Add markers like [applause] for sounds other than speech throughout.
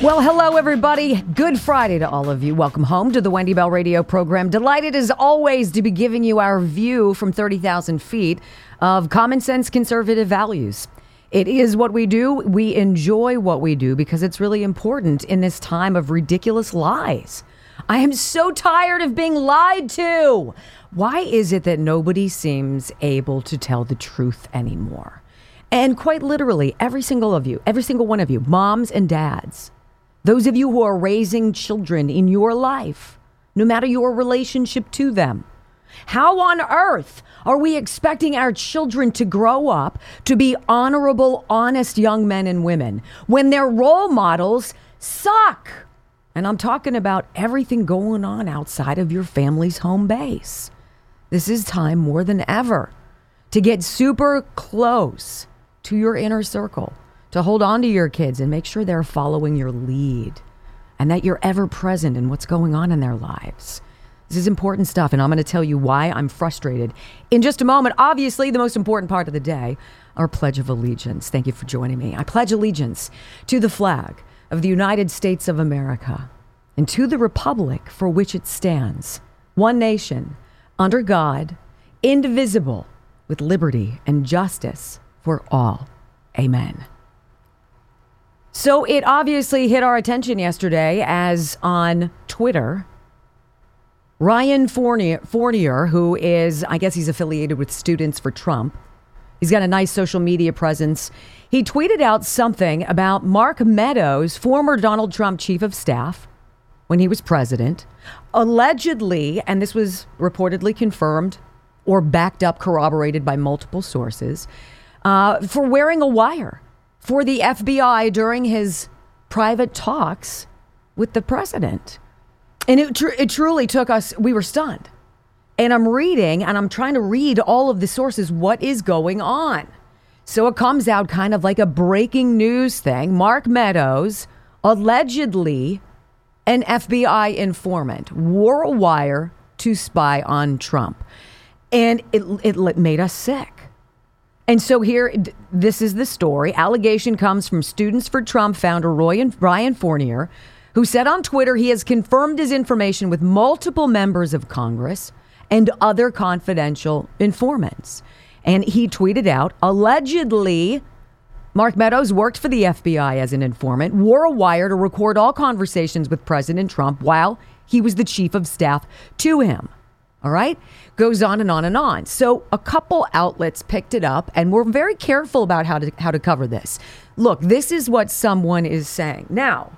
Well, hello, everybody. Good Friday to all of you. Welcome home to the Wendy Bell Radio program. Delighted as always to be giving you our view from 30,000 feet of common sense conservative values. It is what we do. We enjoy what we do because it's really important in this time of ridiculous lies. I am so tired of being lied to. Why is it that nobody seems able to tell the truth anymore? And quite literally, every single of you, every single one of you, moms and dads, those of you who are raising children in your life, no matter your relationship to them, how on earth are we expecting our children to grow up to be honorable, honest young men and women when their role models suck? And I'm talking about everything going on outside of your family's home base. This is time more than ever to get super close to your inner circle, to hold on to your kids and make sure they're following your lead and that you're ever present in what's going on in their lives. This is important stuff, and I'm going to tell you why I'm frustrated in just a moment. Obviously, the most important part of the day, our Pledge of Allegiance. Thank you for joining me. I pledge allegiance to the flag of the United States of America and to the Republic for which it stands, one nation, under God, indivisible, with liberty and justice for all. Amen. So it obviously hit our attention yesterday as on Twitter, Ryan Fournier, Fournier, who is, I guess he's affiliated with Students for Trump, he's got a nice social media presence. He tweeted out something about Mark Meadows, former Donald Trump chief of staff when he was president, allegedly, and this was reportedly confirmed or backed up, corroborated by multiple sources, uh, for wearing a wire for the FBI during his private talks with the president. And it, tr- it truly took us, we were stunned. And I'm reading and I'm trying to read all of the sources. What is going on? So it comes out kind of like a breaking news thing. Mark Meadows, allegedly an FBI informant, wore a wire to spy on Trump. And it, it made us sick. And so here, this is the story. Allegation comes from Students for Trump founder Roy and Ryan Fournier, who said on Twitter he has confirmed his information with multiple members of Congress and other confidential informants. And he tweeted out, allegedly, Mark Meadows worked for the FBI as an informant, wore a wire to record all conversations with President Trump while he was the chief of staff to him. All right? Goes on and on and on. So a couple outlets picked it up and we're very careful about how to how to cover this. Look, this is what someone is saying. Now,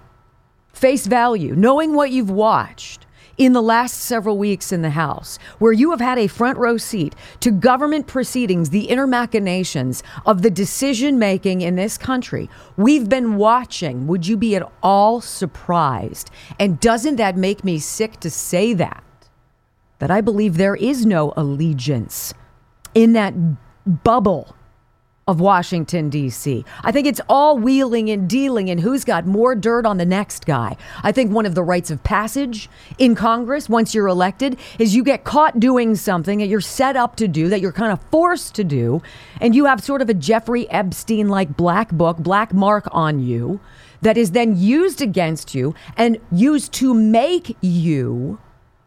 face value, knowing what you've watched in the last several weeks in the House, where you have had a front row seat to government proceedings, the inner machinations of the decision making in this country. We've been watching. Would you be at all surprised? And doesn't that make me sick to say that? That I believe there is no allegiance in that bubble of Washington, D.C. I think it's all wheeling and dealing and who's got more dirt on the next guy. I think one of the rites of passage in Congress, once you're elected, is you get caught doing something that you're set up to do, that you're kind of forced to do, and you have sort of a Jeffrey Epstein like black book, black mark on you that is then used against you and used to make you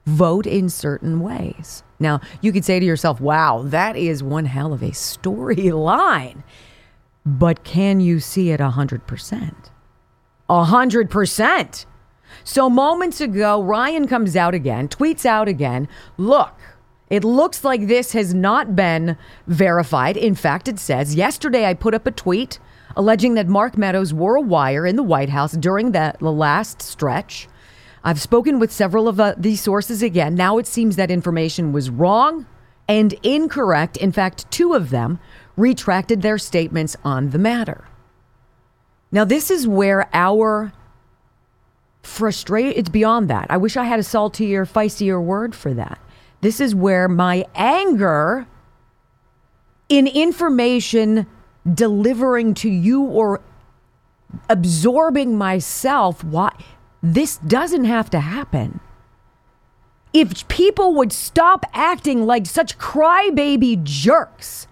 vote in certain ways. Now, you could say to yourself, wow, that is one hell of a storyline. But can you see it 100%? 100%. So, moments ago, Ryan comes out again, tweets out again, look, it looks like this has not been verified. In fact, it says, yesterday I put up a tweet alleging that Mark Meadows wore a wire in the White House during the, the last stretch. I've spoken with several of uh, these sources again. Now it seems that information was wrong and incorrect. In fact, two of them retracted their statements on the matter. Now, this is where our frustration, it's beyond that. I wish I had a saltier, feistier word for that. This is where my anger in information delivering to you or absorbing myself, why this doesn't have to happen. If people would stop acting like such crybaby jerks,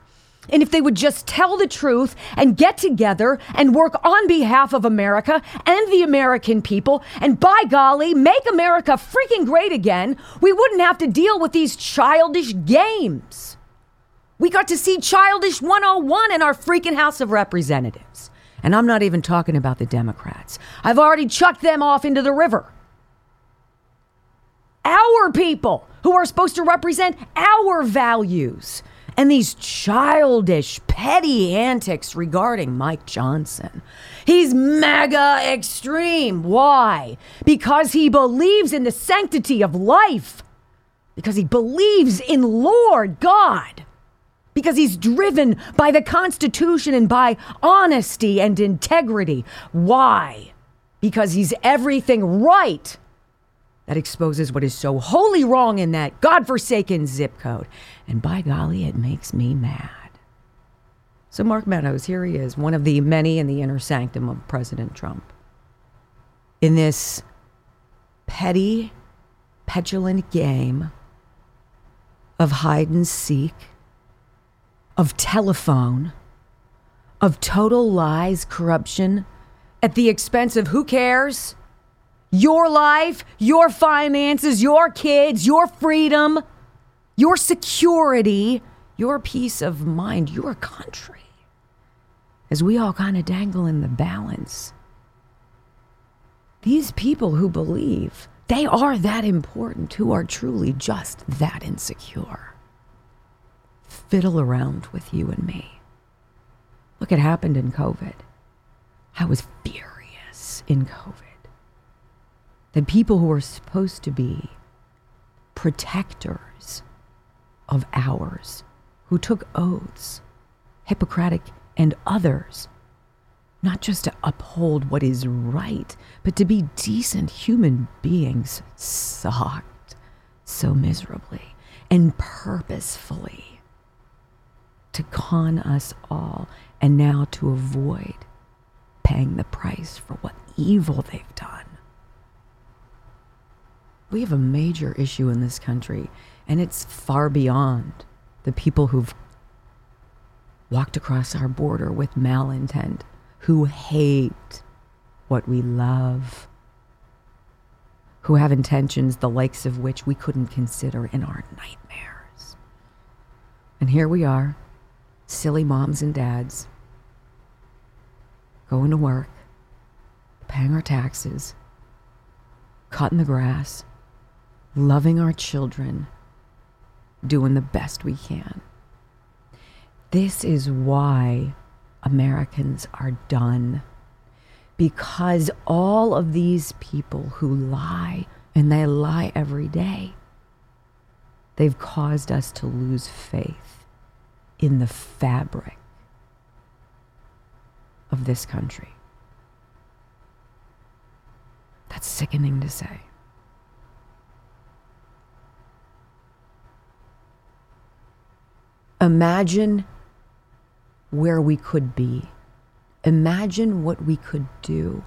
and if they would just tell the truth and get together and work on behalf of America and the American people, and by golly, make America freaking great again, we wouldn't have to deal with these childish games. We got to see Childish 101 in our freaking House of Representatives. And I'm not even talking about the Democrats. I've already chucked them off into the river. Our people who are supposed to represent our values. And these childish, petty antics regarding Mike Johnson. He's mega extreme. Why? Because he believes in the sanctity of life. Because he believes in Lord God because he's driven by the Constitution and by honesty and integrity. Why? Because he's everything right that exposes what is so wholly wrong in that godforsaken zip code. And by golly, it makes me mad. So, Mark Meadows, here he is, one of the many in the inner sanctum of President Trump. In this petty, petulant game of hide and seek of telephone, of total lies, corruption, at the expense of who cares? Your life, your finances, your kids, your freedom, your security, your peace of mind, your country. As we all kind of dangle in the balance. These people who believe they are that important, who are truly just that insecure fiddle around with you and me. Look, it happened in COVID. I was furious in COVID. The people who were supposed to be protectors of ours, who took oaths, Hippocratic and others, not just to uphold what is right, but to be decent human beings, sucked so miserably and purposefully to con us all and now to avoid paying the price for what evil they've done. We have a major issue in this country, and it's far beyond the people who've walked across our border with malintent, who hate what we love, who have intentions the likes of which we couldn't consider in our nightmares. And here we are silly moms and dads going to work, paying our taxes, cutting the grass, loving our children, doing the best we can. This is why Americans are done. Because all of these people who lie, and they lie every day, they've caused us to lose faith in the fabric of this country. That's sickening to say. Imagine where we could be. Imagine what we could do.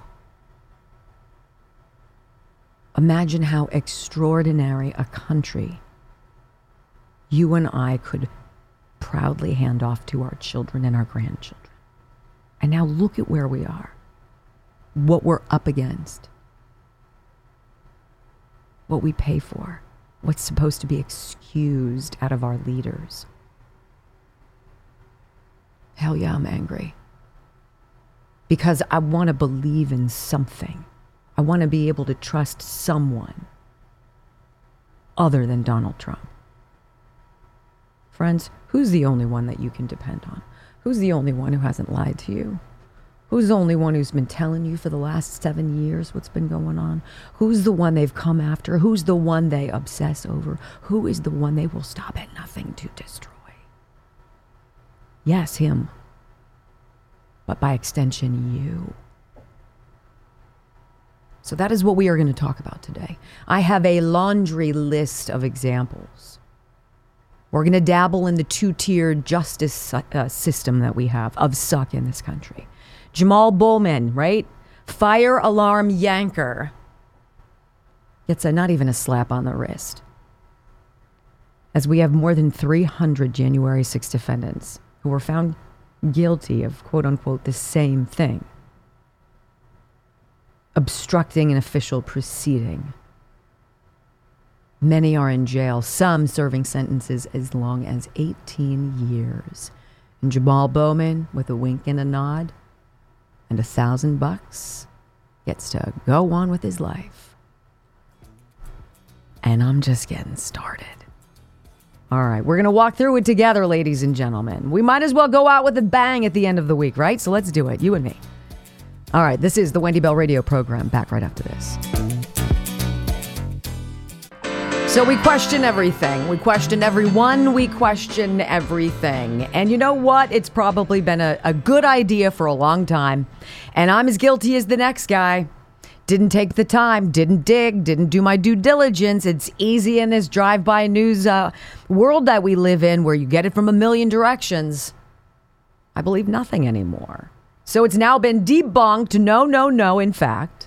Imagine how extraordinary a country you and I could proudly hand off to our children and our grandchildren. And now look at where we are, what we're up against, what we pay for, what's supposed to be excused out of our leaders. Hell yeah, I'm angry. Because I want to believe in something. I want to be able to trust someone other than Donald Trump. Friends, who's the only one that you can depend on? Who's the only one who hasn't lied to you? Who's the only one who's been telling you for the last seven years what's been going on? Who's the one they've come after? Who's the one they obsess over? Who is the one they will stop at nothing to destroy? Yes, him. But by extension, you. So that is what we are going to talk about today. I have a laundry list of examples. We're going to dabble in the two tiered justice uh, system that we have of suck in this country. Jamaal Bowman, right? Fire alarm yanker. Gets a, not even a slap on the wrist. As we have more than 300 January 6 defendants who were found guilty of quote unquote the same thing obstructing an official proceeding. Many are in jail, some serving sentences as long as 18 years. And Jamaal Bowman, with a wink and a nod and a thousand bucks, gets to go on with his life. And I'm just getting started. All right, we're going to walk through it together, ladies and gentlemen. We might as well go out with a bang at the end of the week, right? So let's do it, you and me. All right, this is the Wendy Bell Radio program. Back right after this. So we question everything. We question everyone. We question everything. And you know what? It's probably been a, a good idea for a long time. And I'm as guilty as the next guy. Didn't take the time, didn't dig, didn't do my due diligence. It's easy in this drive by news uh, world that we live in where you get it from a million directions. I believe nothing anymore. So it's now been debunked. No, no, no, in fact.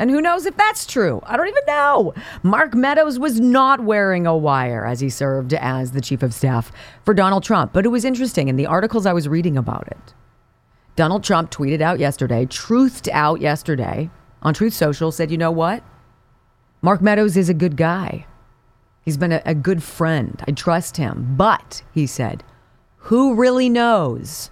And who knows if that's true? I don't even know. Mark Meadows was not wearing a wire as he served as the chief of staff for Donald Trump. But it was interesting in the articles I was reading about it. Donald Trump tweeted out yesterday, truthed out yesterday on Truth Social, said, you know what? Mark Meadows is a good guy. He's been a, a good friend. I trust him. But, he said, who really knows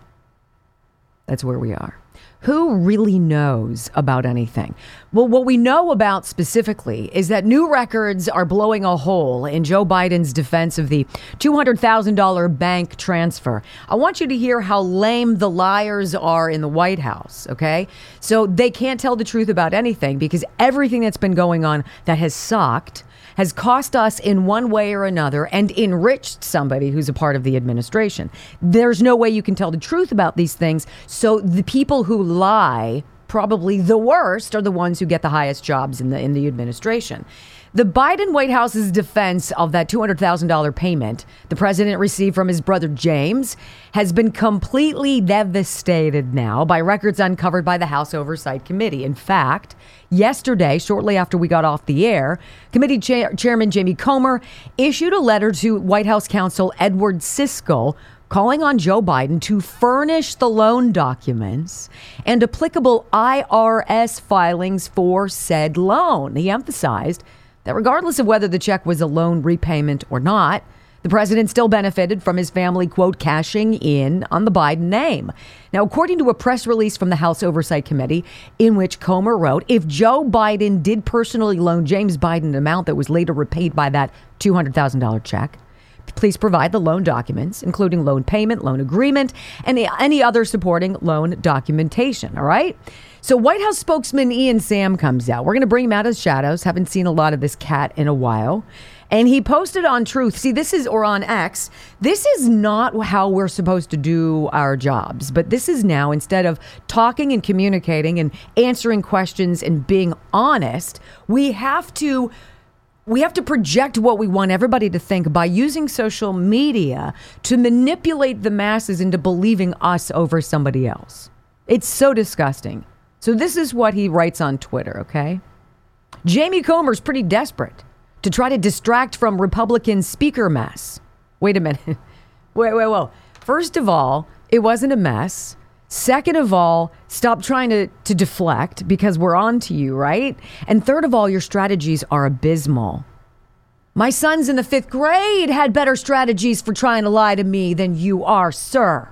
that's where we are. Who really knows about anything? Well, what we know about specifically is that new records are blowing a hole in Joe Biden's defense of the $200,000 bank transfer. I want you to hear how lame the liars are in the White House, okay? So they can't tell the truth about anything because everything that's been going on that has sucked has cost us in one way or another and enriched somebody who's a part of the administration. There's no way you can tell the truth about these things. So the people who lie, probably the worst, are the ones who get the highest jobs in the in the administration. The Biden White House's defense of that $200,000 payment the president received from his brother James has been completely devastated now by records uncovered by the House Oversight Committee. In fact, yesterday, shortly after we got off the air, committee cha- chairman Jamie Comer issued a letter to White House counsel Edward Siskel calling on Joe Biden to furnish the loan documents and applicable IRS filings for said loan. He emphasized that regardless of whether the check was a loan repayment or not, the president still benefited from his family, quote, cashing in on the Biden name. Now, according to a press release from the House Oversight Committee, in which Comer wrote, if Joe Biden did personally loan James Biden an amount that was later repaid by that $200,000 check, please provide the loan documents, including loan payment, loan agreement, and any other supporting loan documentation. All right? So, White House spokesman Ian Sam comes out. We're going to bring him out of shadows. Haven't seen a lot of this cat in a while. And he posted on Truth. See, this is, or on X, this is not how we're supposed to do our jobs. But this is now, instead of talking and communicating and answering questions and being honest, we have to we have to project what we want everybody to think by using social media to manipulate the masses into believing us over somebody else. It's so disgusting. So, this is what he writes on Twitter, okay? Jamie Comer's pretty desperate to try to distract from Republican speaker mess. Wait a minute. [laughs] wait, wait, wait. First of all, it wasn't a mess. Second of all, stop trying to, to deflect because we're on to you, right? And third of all, your strategies are abysmal. My son's in the fifth grade had better strategies for trying to lie to me than you are, sir.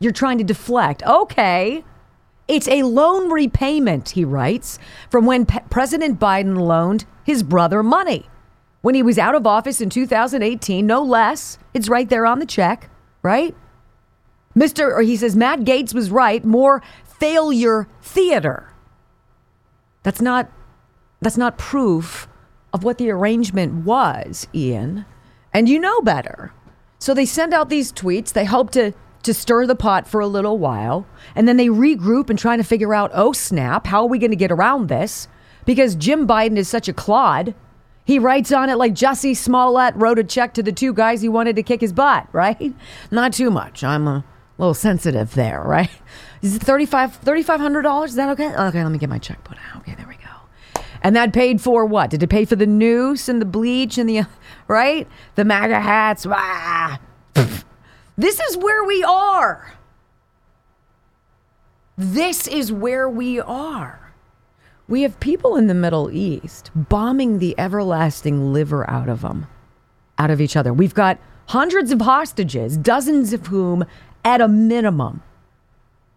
You're trying to deflect. Okay. It's a loan repayment, he writes, from when P- President Biden loaned his brother money. When he was out of office in 2018, no less. It's right there on the check, right? Mr. or he says Matt Gaetz was right, more failure theater. That's not that's not proof of what the arrangement was, Ian. And you know better. So they send out these tweets, they hope to to stir the pot for a little while, and then they regroup and trying to figure out, oh snap, how are we going to get around this? Because Jim Biden is such a clod. He writes on it like Jesse Smollett wrote a check to the two guys he wanted to kick his butt, [laughs] right? Not too much. I'm a little sensitive there, [laughs] right? Is it $3,500? $3, Is that okay? Okay, let me get my check put out. Okay, there we go. And that paid for what? Did it pay for the noose and the bleach and the, [laughs] right? The MAGA hats. Ah. This is where we are. This is where we are. We have people in the Middle East bombing the everlasting liver out of them, out of each other. We've got hundreds of hostages, dozens of whom, at a minimum,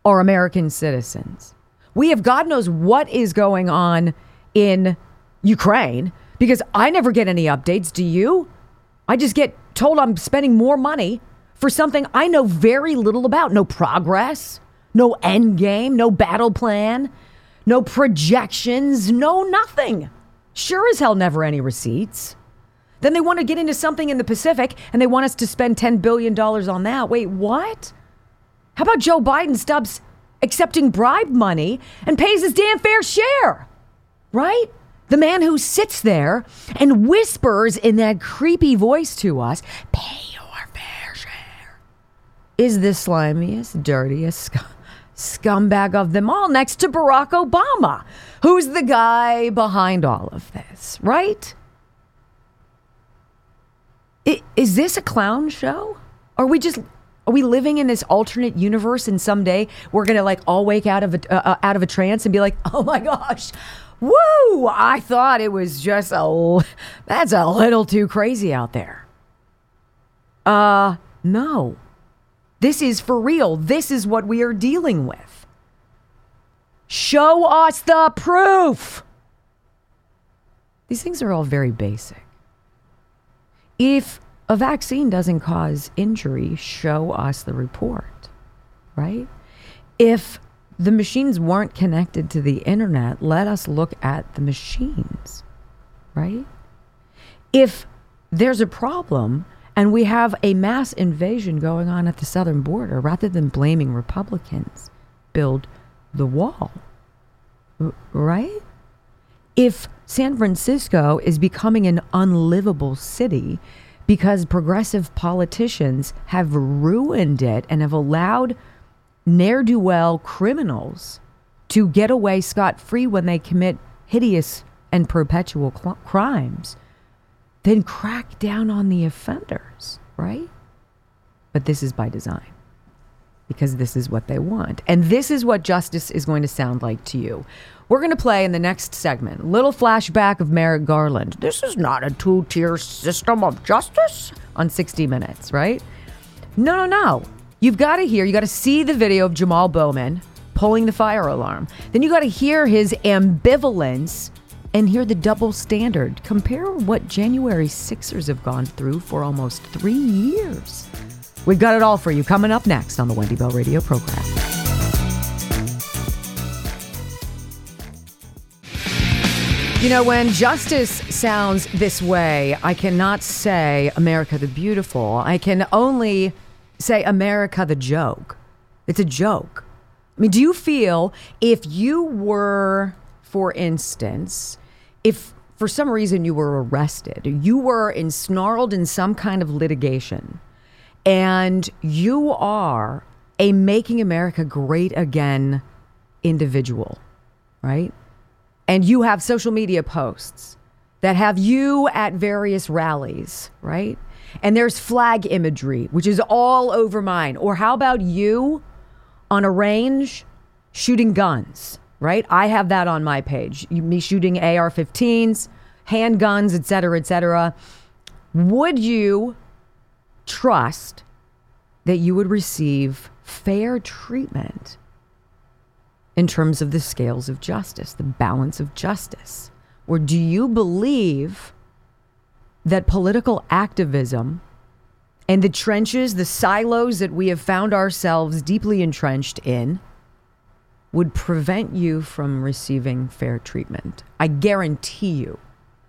are American citizens. We have God knows what is going on in Ukraine because I never get any updates. Do you? I just get told I'm spending more money for something I know very little about. No progress, no end game, no battle plan, no projections, no nothing. Sure as hell, never any receipts. Then they want to get into something in the Pacific and they want us to spend $10 billion on that. Wait, what? How about Joe Biden stops accepting bribe money and pays his damn fair share? Right? The man who sits there and whispers in that creepy voice to us, pay is the slimiest, dirtiest scum- scumbag of them all, next to Barack Obama, who's the guy behind all of this, right? Is this a clown show? Are we just are we living in this alternate universe and someday we're going to like all wake out of a, uh, uh, out of a trance and be like, [laughs] "Oh my gosh. Woo! I thought it was just a that's a little too crazy out there." Uh, no. This is for real. This is what we are dealing with. Show us the proof. These things are all very basic. If a vaccine doesn't cause injury, show us the report, right? If the machines weren't connected to the internet, let us look at the machines, right? If there's a problem and we have a mass invasion going on at the southern border, rather than blaming Republicans, build the wall, right? If San Francisco is becoming an unlivable city because progressive politicians have ruined it and have allowed ne'er do well criminals to get away scot free when they commit hideous and perpetual cl- crimes, then crack down on the offenders, right? But this is by design because this is what they want. And this is what justice is going to sound like to you. We're going to play in the next segment. Little flashback of Merrick Garland. This is not a two tier system of justice on 60 Minutes, right? No, no, no. You've got to hear, you got to see the video of Jamaal Bowman pulling the fire alarm. Then you got to hear his ambivalence and hear the double standard. Compare what January Sixers have gone through for almost three years. We've got it all for you coming up next on the Wendy Bell Radio program. You know, when justice sounds this way, I cannot say America the Beautiful. I can only say America the joke. It's a joke. I mean, do you feel if you were, for instance, if for some reason you were arrested. You were ensnarled in some kind of litigation. And you are a making America great again individual, right? And you have social media posts that have you at various rallies, right? And there's flag imagery, which is all over mine. Or how about you on a range shooting guns, right? I have that on my page. Me shooting AR 15s, handguns, et cetera, et cetera. Would you trust that you would receive fair treatment in terms of the scales of justice, the balance of justice? Or do you believe that political activism and the trenches, the silos that we have found ourselves deeply entrenched in, would prevent you from receiving fair treatment? I guarantee you,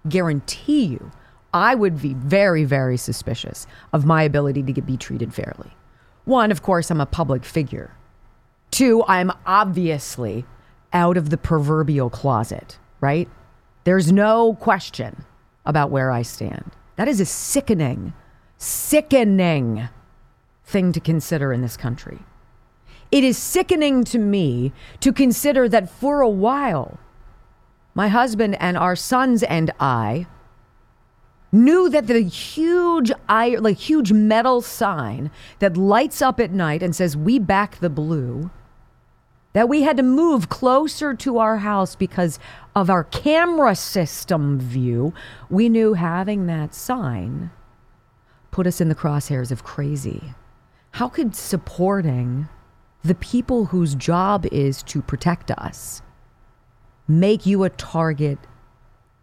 guarantee you, I would be very, very suspicious of my ability to get, be treated fairly. One, of course, I'm a public figure. Two, I'm obviously out of the proverbial closet, right? There's no question about where I stand. That is a sickening, sickening thing to consider in this country. It is sickening to me to consider that for a while, my husband and our sons and I knew that the huge like huge metal sign that lights up at night and says we back the blue that we had to move closer to our house because of our camera system view we knew having that sign put us in the crosshairs of crazy. How could supporting the people whose job is to protect us make you a target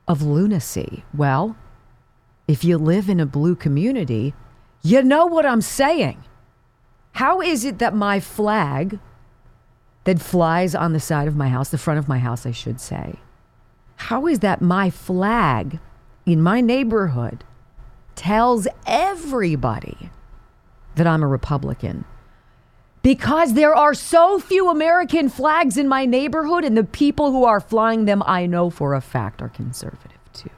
of lunacy well if you live in a blue community, you know what I'm saying. How is it that my flag that flies on the side of my house, the front of my house, I should say, how is that my flag in my neighborhood tells everybody that I'm a Republican? Because there are so few American flags in my neighborhood, and the people who are flying them, I know for a fact, are conservative too.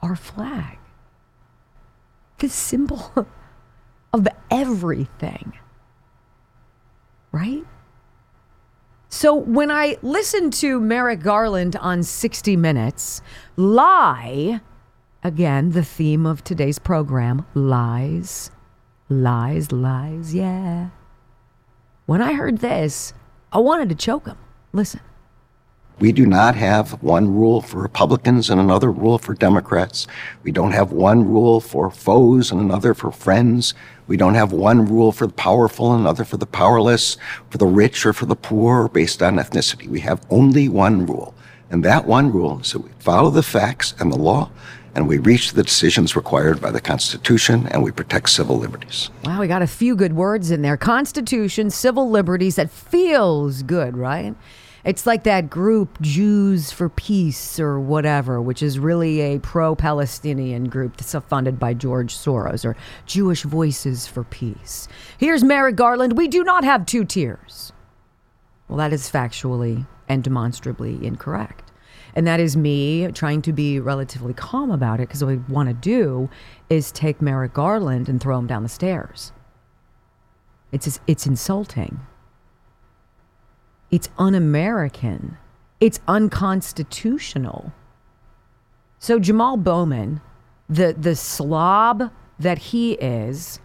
our flag, the symbol [laughs] of everything. Right? So when I listened to Merrick Garland on 60 Minutes lie, again, the theme of today's program lies, lies, lies, yeah. When I heard this, I wanted to choke him. Listen. We do not have one rule for Republicans and another rule for Democrats. We don't have one rule for foes and another for friends. We don't have one rule for the powerful and another for the powerless, for the rich or for the poor, based on ethnicity. We have only one rule. And that one rule is that we follow the facts and the law, and we reach the decisions required by the Constitution, and we protect civil liberties. Wow, we got a few good words in there. Constitution, civil liberties, that feels good, right? It's like that group Jews for Peace or whatever, which is really a pro-Palestinian group that's funded by George Soros or Jewish Voices for Peace. Here's Merrick Garland. We do not have two tiers. Well, that is factually and demonstrably incorrect. And that is me trying to be relatively calm about it because what I want to do is take Merrick Garland and throw him down the stairs. It's, it's insulting. It's un American. It's unconstitutional. So Jamaal Bowman, the, the slob that he is,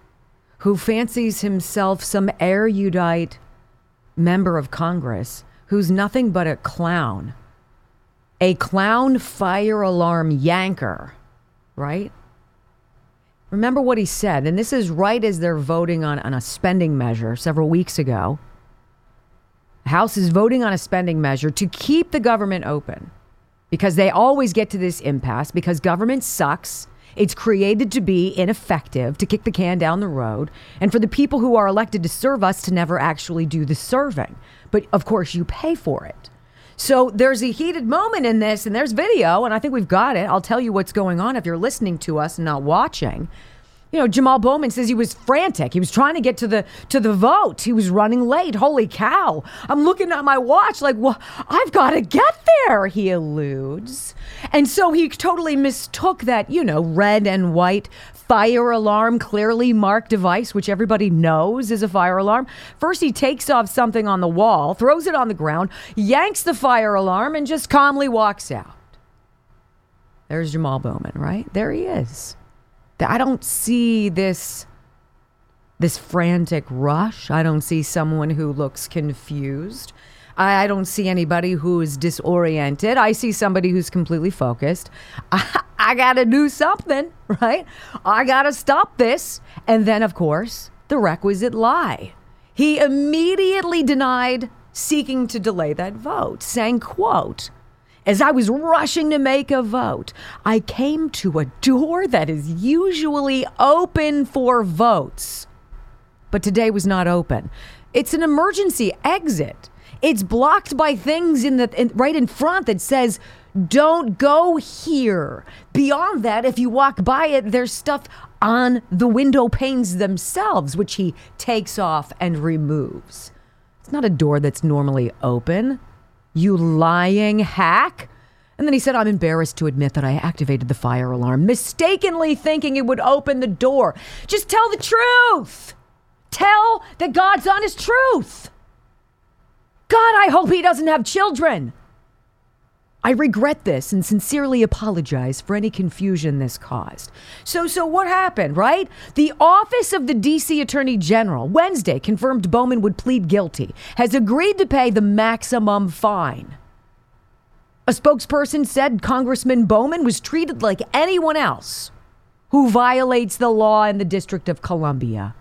who fancies himself some erudite member of Congress, who's nothing but a clown, a clown fire alarm yanker, right? Remember what he said, and this is right as they're voting on, on a spending measure several weeks ago. House is voting on a spending measure to keep the government open because they always get to this impasse because government sucks. It's created to be ineffective, to kick the can down the road, and for the people who are elected to serve us to never actually do the serving. But of course, you pay for it. So there's a heated moment in this, and there's video, and I think we've got it. I'll tell you what's going on if you're listening to us and not watching. You know, Jamaal Bowman says he was frantic. He was trying to get to the to the vote. He was running late. Holy cow. I'm looking at my watch like, "Well, I've got to get there," he alludes. And so he totally mistook that, you know, red and white fire alarm clearly marked device which everybody knows is a fire alarm. First he takes off something on the wall, throws it on the ground, yanks the fire alarm and just calmly walks out. There's Jamaal Bowman, right? There he is. I don't see this this frantic rush. I don't see someone who looks confused. I, I don't see anybody who is disoriented. I see somebody who's completely focused. [laughs] I, I got to do something, right? I got to stop this. And then, of course, the requisite lie. He immediately denied seeking to delay that vote, saying, quote, as I was rushing to make a vote, I came to a door that is usually open for votes. But today was not open. It's an emergency exit. It's blocked by things in the in, right in front that says don't go here. Beyond that, if you walk by it, there's stuff on the window panes themselves, which he takes off and removes. It's not a door that's normally open. You lying hack. And then he said, I'm embarrassed to admit that I activated the fire alarm, mistakenly thinking it would open the door. Just tell the truth. Tell that God's honest truth. God, I hope he doesn't have children. I regret this and sincerely apologize for any confusion this caused. So, so what happened, right? The office of the DC Attorney General Wednesday confirmed Bowman would plead guilty, has agreed to pay the maximum fine. A spokesperson said Congressman Bowman was treated like anyone else who violates the law in the District of Columbia.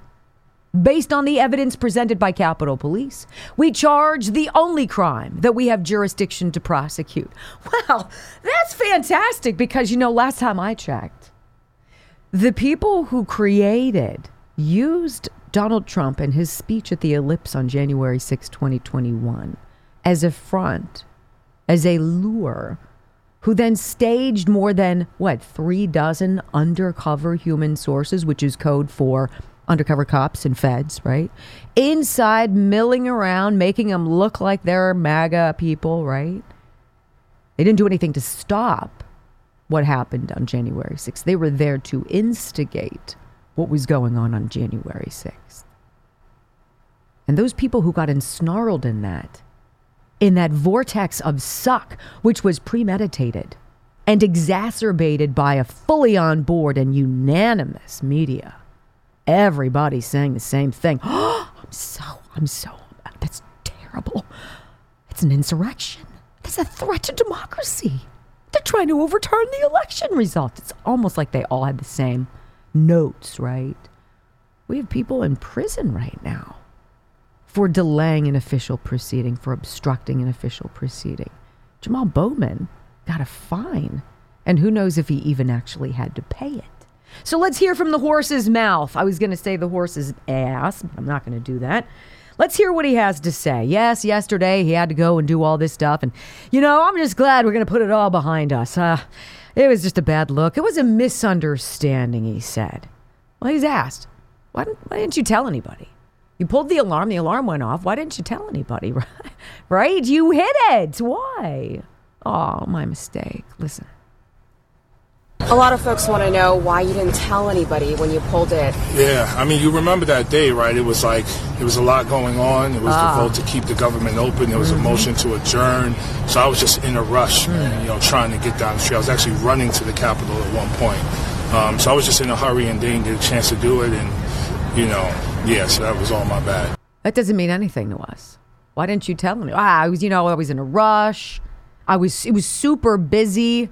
Based on the evidence presented by Capitol Police, we charge the only crime that we have jurisdiction to prosecute. [laughs] Well, that's fantastic because, you know, last time I checked, the people who created, used Donald Trump and his speech at the Ellipse on January 6, 2021, as a front, as a lure, who then staged more than, what, three dozen undercover human sources, which is code for undercover cops and feds, right? Inside, milling around, making them look like they're MAGA people, right? They didn't do anything to stop what happened on January 6th. They were there to instigate what was going on on January 6th. And those people who got ensnarled in that, in that vortex of suck, which was premeditated and exacerbated by a fully on board and unanimous media, everybody's saying the same thing. [gasps] I'm so, I'm so, that's terrible. It's an insurrection. That's a threat to democracy. They're trying to overturn the election results. It's almost like they all had the same notes, right? We have people in prison right now for delaying an official proceeding, for obstructing an official proceeding. Jamaal Bowman got a fine, and who knows if he even actually had to pay it. So let's hear from the horse's mouth. I was going to say the horse's ass, I'm not going to do that. Let's hear what he has to say. Yes, yesterday he had to go and do all this stuff. And, you know, I'm just glad we're going to put it all behind us. Uh, it was just a bad look. It was a misunderstanding, he said. Well, he's asked, why didn't, why didn't you tell anybody? You pulled the alarm, the alarm went off. Why didn't you tell anybody? [laughs] right? You hit it. Why? Oh, my mistake. Listen. A lot of folks want to know why you didn't tell anybody when you pulled it. Yeah, I mean, you remember that day, right? It was like, it was a lot going on. It was Ah. the vote to keep the government open. There was a motion to adjourn. So I was just in a rush, and, you know, trying to get down the street. I was actually running to the Capitol at one point. Um, so I was just in a hurry and didn't get a chance to do it. And, you know, yeah, so that was all my bad. That doesn't mean anything to us. Why didn't you tell me? Ah, I was, you know, I was in a rush. I was, it was super busy.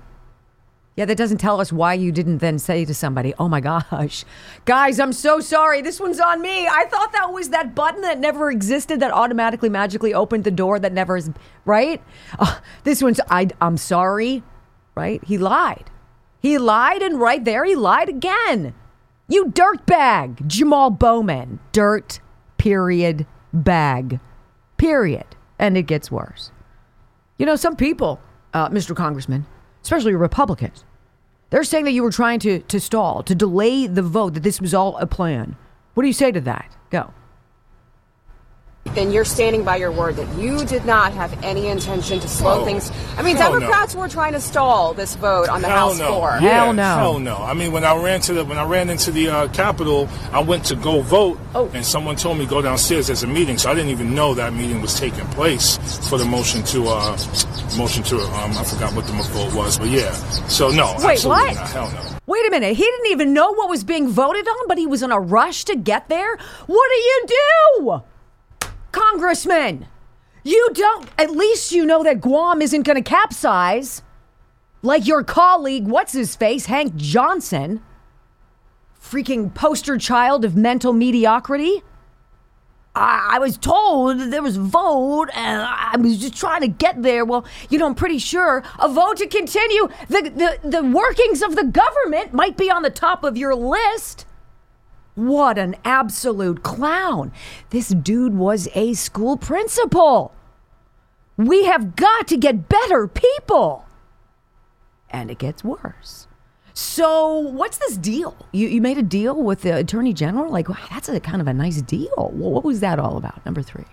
Yeah, that doesn't tell us why you didn't then say to somebody, oh my gosh, guys, I'm so sorry. This one's on me. I thought that was that button that never existed that automatically magically opened the door that never is, right? This one's, I, I'm sorry, right? He lied. He lied, and right there, he lied again. You dirtbag, Jamaal Bowman. Dirt, period, bag, period. And it gets worse. You know, some people, uh, Mr. Congressman, especially Republicans, They're saying that you were trying to, to stall, to delay the vote, that this was all a plan. What do you say to that? Go. Then you're standing by your word that you did not have any intention to slow Oh, things. I mean, hell no. Democrats were trying to stall this vote on the Hell House no. floor. Yeah, Hell no. Hell no. I mean, when I ran to the when I ran into the uh, Capitol, I went to go vote, Oh. and someone told me go downstairs. There's a meeting, so I didn't even know that meeting was taking place for the motion to uh, motion to um, I forgot what the vote was, but yeah. So no, Wait, absolutely what? not. Hell no. Wait a minute. He didn't even know what was being voted on, but he was in a rush to get there? What do you do? Congressman, you don't, at least you know that Guam isn't going to capsize like your colleague, what's his face, Hank Johnson, freaking poster child of mental mediocrity. I, I was told there was a vote and I was just trying to get there. Well, you know, I'm pretty sure a vote to continue the, the, the workings of the government might be on the top of your list. What an absolute clown. This dude was a school principal. We have got to get better people. And it gets worse. So, what's this deal? You, you made a deal with the attorney general? Like, wow, that's a kind of a nice deal. Well, what was that all about? Number three.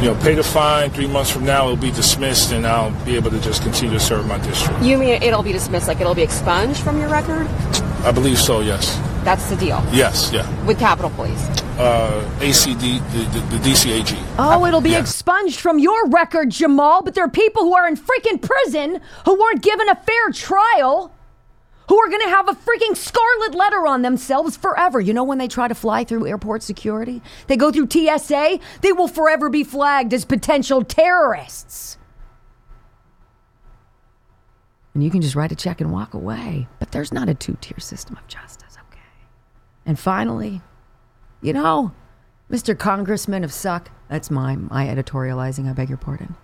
You know, pay the fine. Three months from now, it'll be dismissed, and I'll be able to just continue to serve my district. You mean it'll be dismissed, like it'll be expunged from your record? I believe so. Yes. That's the deal Yes. Yeah. with Capitol Police. Uh, ACD, the, the, the DCAG. Oh, it'll be Yeah. expunged from your record, Jamaal, but there are people who are in freaking prison who weren't given a fair trial, who are going to have a freaking scarlet letter on themselves forever. You know, when they try to fly through airport security, they go through TSA, they will forever be flagged as potential terrorists. And you can just write a check and walk away. But there's not a two tier system of justice, okay? And finally, you know, Mr. Congressman of Suck, that's my, my editorializing, I beg your pardon.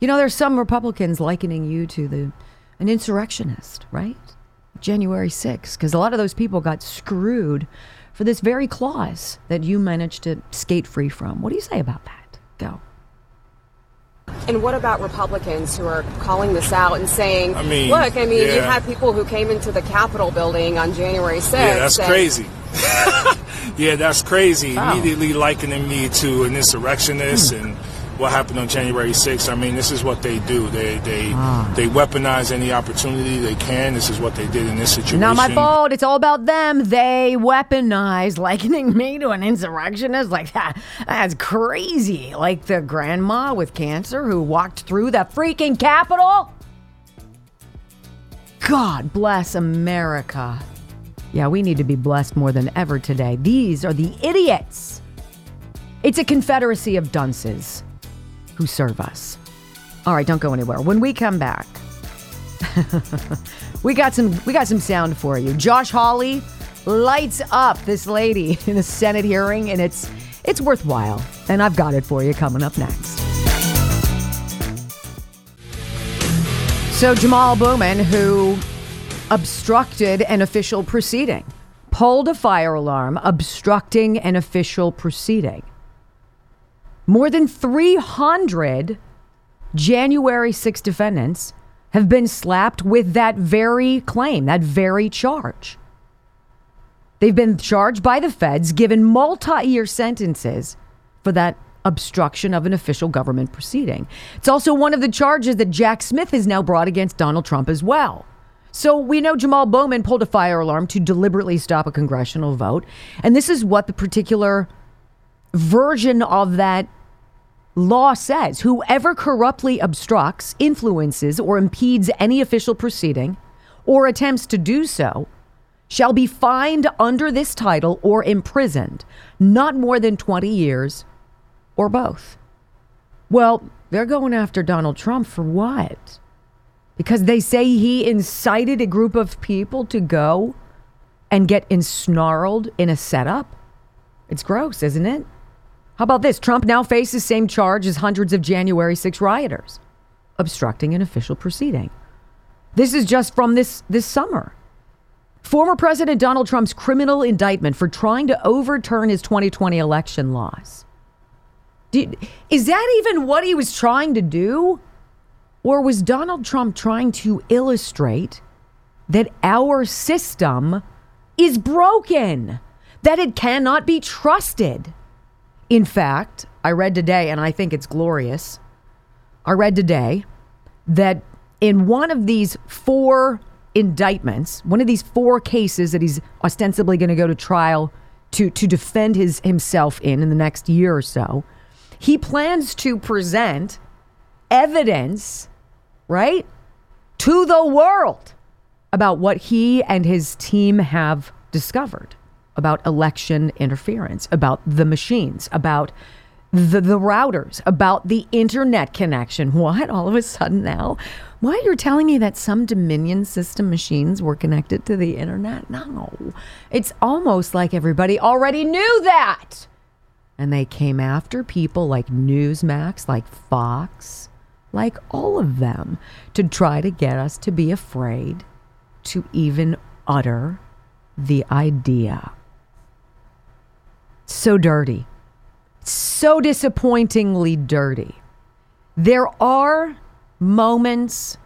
You know, there's some Republicans likening you to the an insurrectionist, right? January 6th, because a lot of those people got screwed for this very clause that you managed to skate free from. What do you say about that? Go. And what about Republicans who are calling this out and saying, I mean, look, I mean, you yeah. had people who came into the Capitol building on January 6th. Yeah, that's and- crazy. [laughs] yeah, that's crazy. Wow. Immediately likening me to an insurrectionist hmm. and what happened on January 6th. I mean, this is what they do. They they ah. they weaponize any opportunity they can. This is what they did in this situation. Not my fault. It's all about them. They weaponize likening [laughs] me to an insurrectionist. Like that. [laughs] That's crazy. Like the grandma with cancer who walked through the freaking Capitol. God bless America. Yeah, we need to be blessed more than ever today. These are the idiots. It's a confederacy of dunces who serve us. All right, don't go anywhere. When we come back, [laughs] we got some we got some sound for you. Josh Hawley lights up this lady [laughs] in a Senate hearing, and it's it's worthwhile. And I've got it for you coming up next. So Jamaal Bowman, who obstructed an official proceeding, pulled a fire alarm, obstructing an official proceeding. More than 300 January 6 defendants have been slapped with that very claim, that very charge. They've been charged by the feds, given multi year sentences for that obstruction of an official government proceeding. It's also one of the charges that Jack Smith has now brought against Donald Trump as well. So we know Jamaal Bowman pulled a fire alarm to deliberately stop a congressional vote. And this is what the particular version of that law says whoever corruptly obstructs, influences, or impedes any official proceeding or attempts to do so shall be fined under this title or imprisoned not more than 20 years or both. Well, they're going after Donald Trump for what? Because they say he incited a group of people to go and get ensnarled in a setup? It's gross, isn't it? How about this? Trump now faces same charge as hundreds of January 6 rioters, obstructing an official proceeding. This is just from this this summer. Former President Donald Trump's criminal indictment for trying to overturn his 2020 election laws. Did, is that even what he was trying to do? Or was Donald Trump trying to illustrate that our system is broken, that it cannot be trusted. In fact, I read today, and I think it's glorious. I read today that in one of these four indictments, one of these four cases that he's ostensibly going to go to trial to, to defend his himself in in the next year or so, he plans to present evidence, right, to the world about what he and his team have discovered about election interference, about the machines, about the, the routers, about the internet connection. [laughs] What? All of a sudden now? Why you're telling me that some Dominion system machines were connected to the internet? No. It's almost like everybody already knew that. And they came after people like Newsmax, like Fox, like all of them to try to get us to be afraid to even utter the idea. So dirty. So disappointingly dirty. There are moments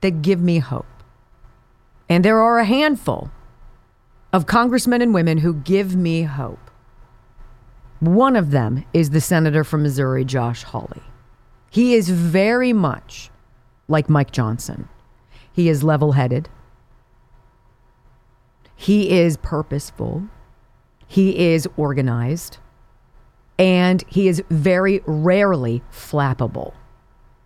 that give me hope. And there are a handful of congressmen and women who give me hope. One of them is the senator from Missouri, Josh Hawley. He is very much like Mike Johnson. He is level headed. He is purposeful. He is organized. And he is very rarely flappable.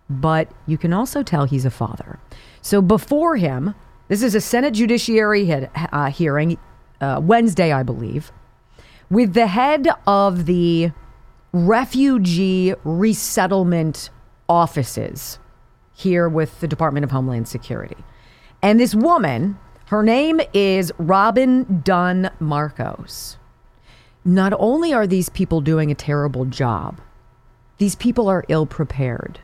But you can also tell he's a father. So before him, this is a Senate Judiciary hit, uh, hearing uh, Wednesday, I believe, with the head of the refugee resettlement offices here with the Department of Homeland Security. And this woman, her name is Robin Dunn Marcos. Not only are these people doing a terrible job, these people are ill prepared.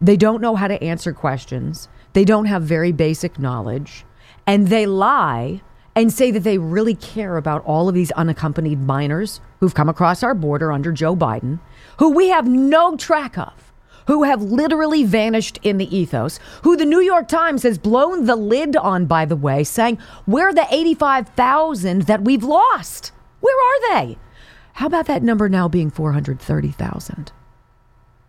They don't know how to answer questions. They don't have very basic knowledge. And they lie and say that they really care about all of these unaccompanied minors who've come across our border under Joe Biden, who we have no track of who have literally vanished in the ethos, who the New York Times has blown the lid on, by the way, saying, Where are the 85,000 that we've lost? Where are they? How about that number now being 430,000?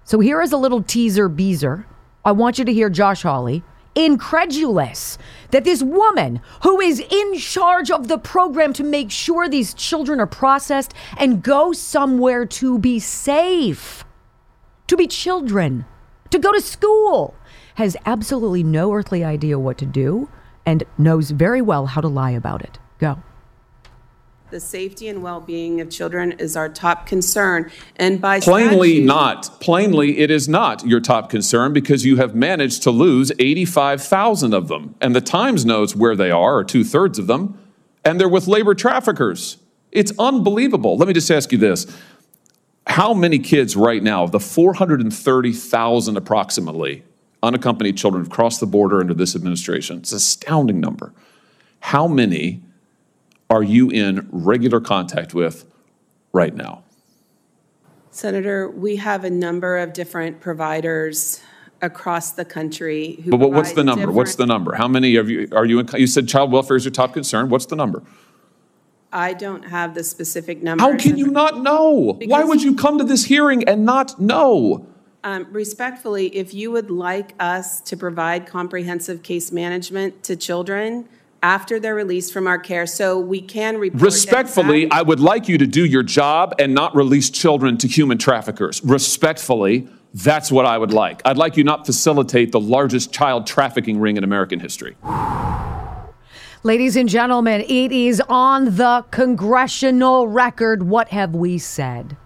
So here is a little teaser beezer. I want you to hear Josh Hawley, incredulous that this woman who is in charge of the program to make sure these children are processed and go somewhere to be safe, to be children, to go to school, has absolutely no earthly idea what to do and knows very well how to lie about it. Go. The safety and well-being of children is our top concern, and by plainly statute, not. Plainly, it is not your top concern because you have managed to lose 85,000 of them, and the Times knows where they are, or two thirds of them, and they're with labor traffickers. It's unbelievable. Let me just ask you this: How many kids right now, of the 430,000 approximately unaccompanied children have crossed the border under this administration? It's an astounding number. How many? Are you in regular contact with right now? Senator, we have a number of different providers across the country who But what- what's the number? What's the number? How many of you, are you, in? you said child welfare is your top concern. What's the number? I don't have the specific numbers. How can you not know? Why would you come to this hearing and not know? Um, respectfully, if you would like us to provide comprehensive case management to children after they're released from our care, so we can report. Respectfully, back- I would like you to do your job and not release children to human traffickers. Respectfully, that's what I would like. I'd like you not facilitate the largest child trafficking ring in American history. Ladies and gentlemen, it is on the congressional record. What have we said?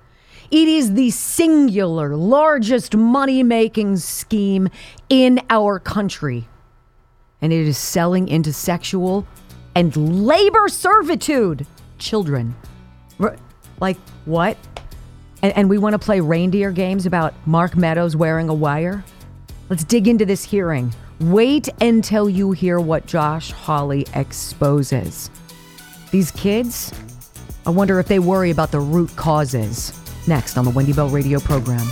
It is the singular largest money making scheme in our country. And it is selling into sexual and labor servitude children. Like what? And, and we want to play reindeer games about Mark Meadows wearing a wire? Let's dig into this hearing. Wait until you hear what Josh Hawley exposes. These kids, I wonder if they worry about the root causes. Next on the Wendy Bell radio program.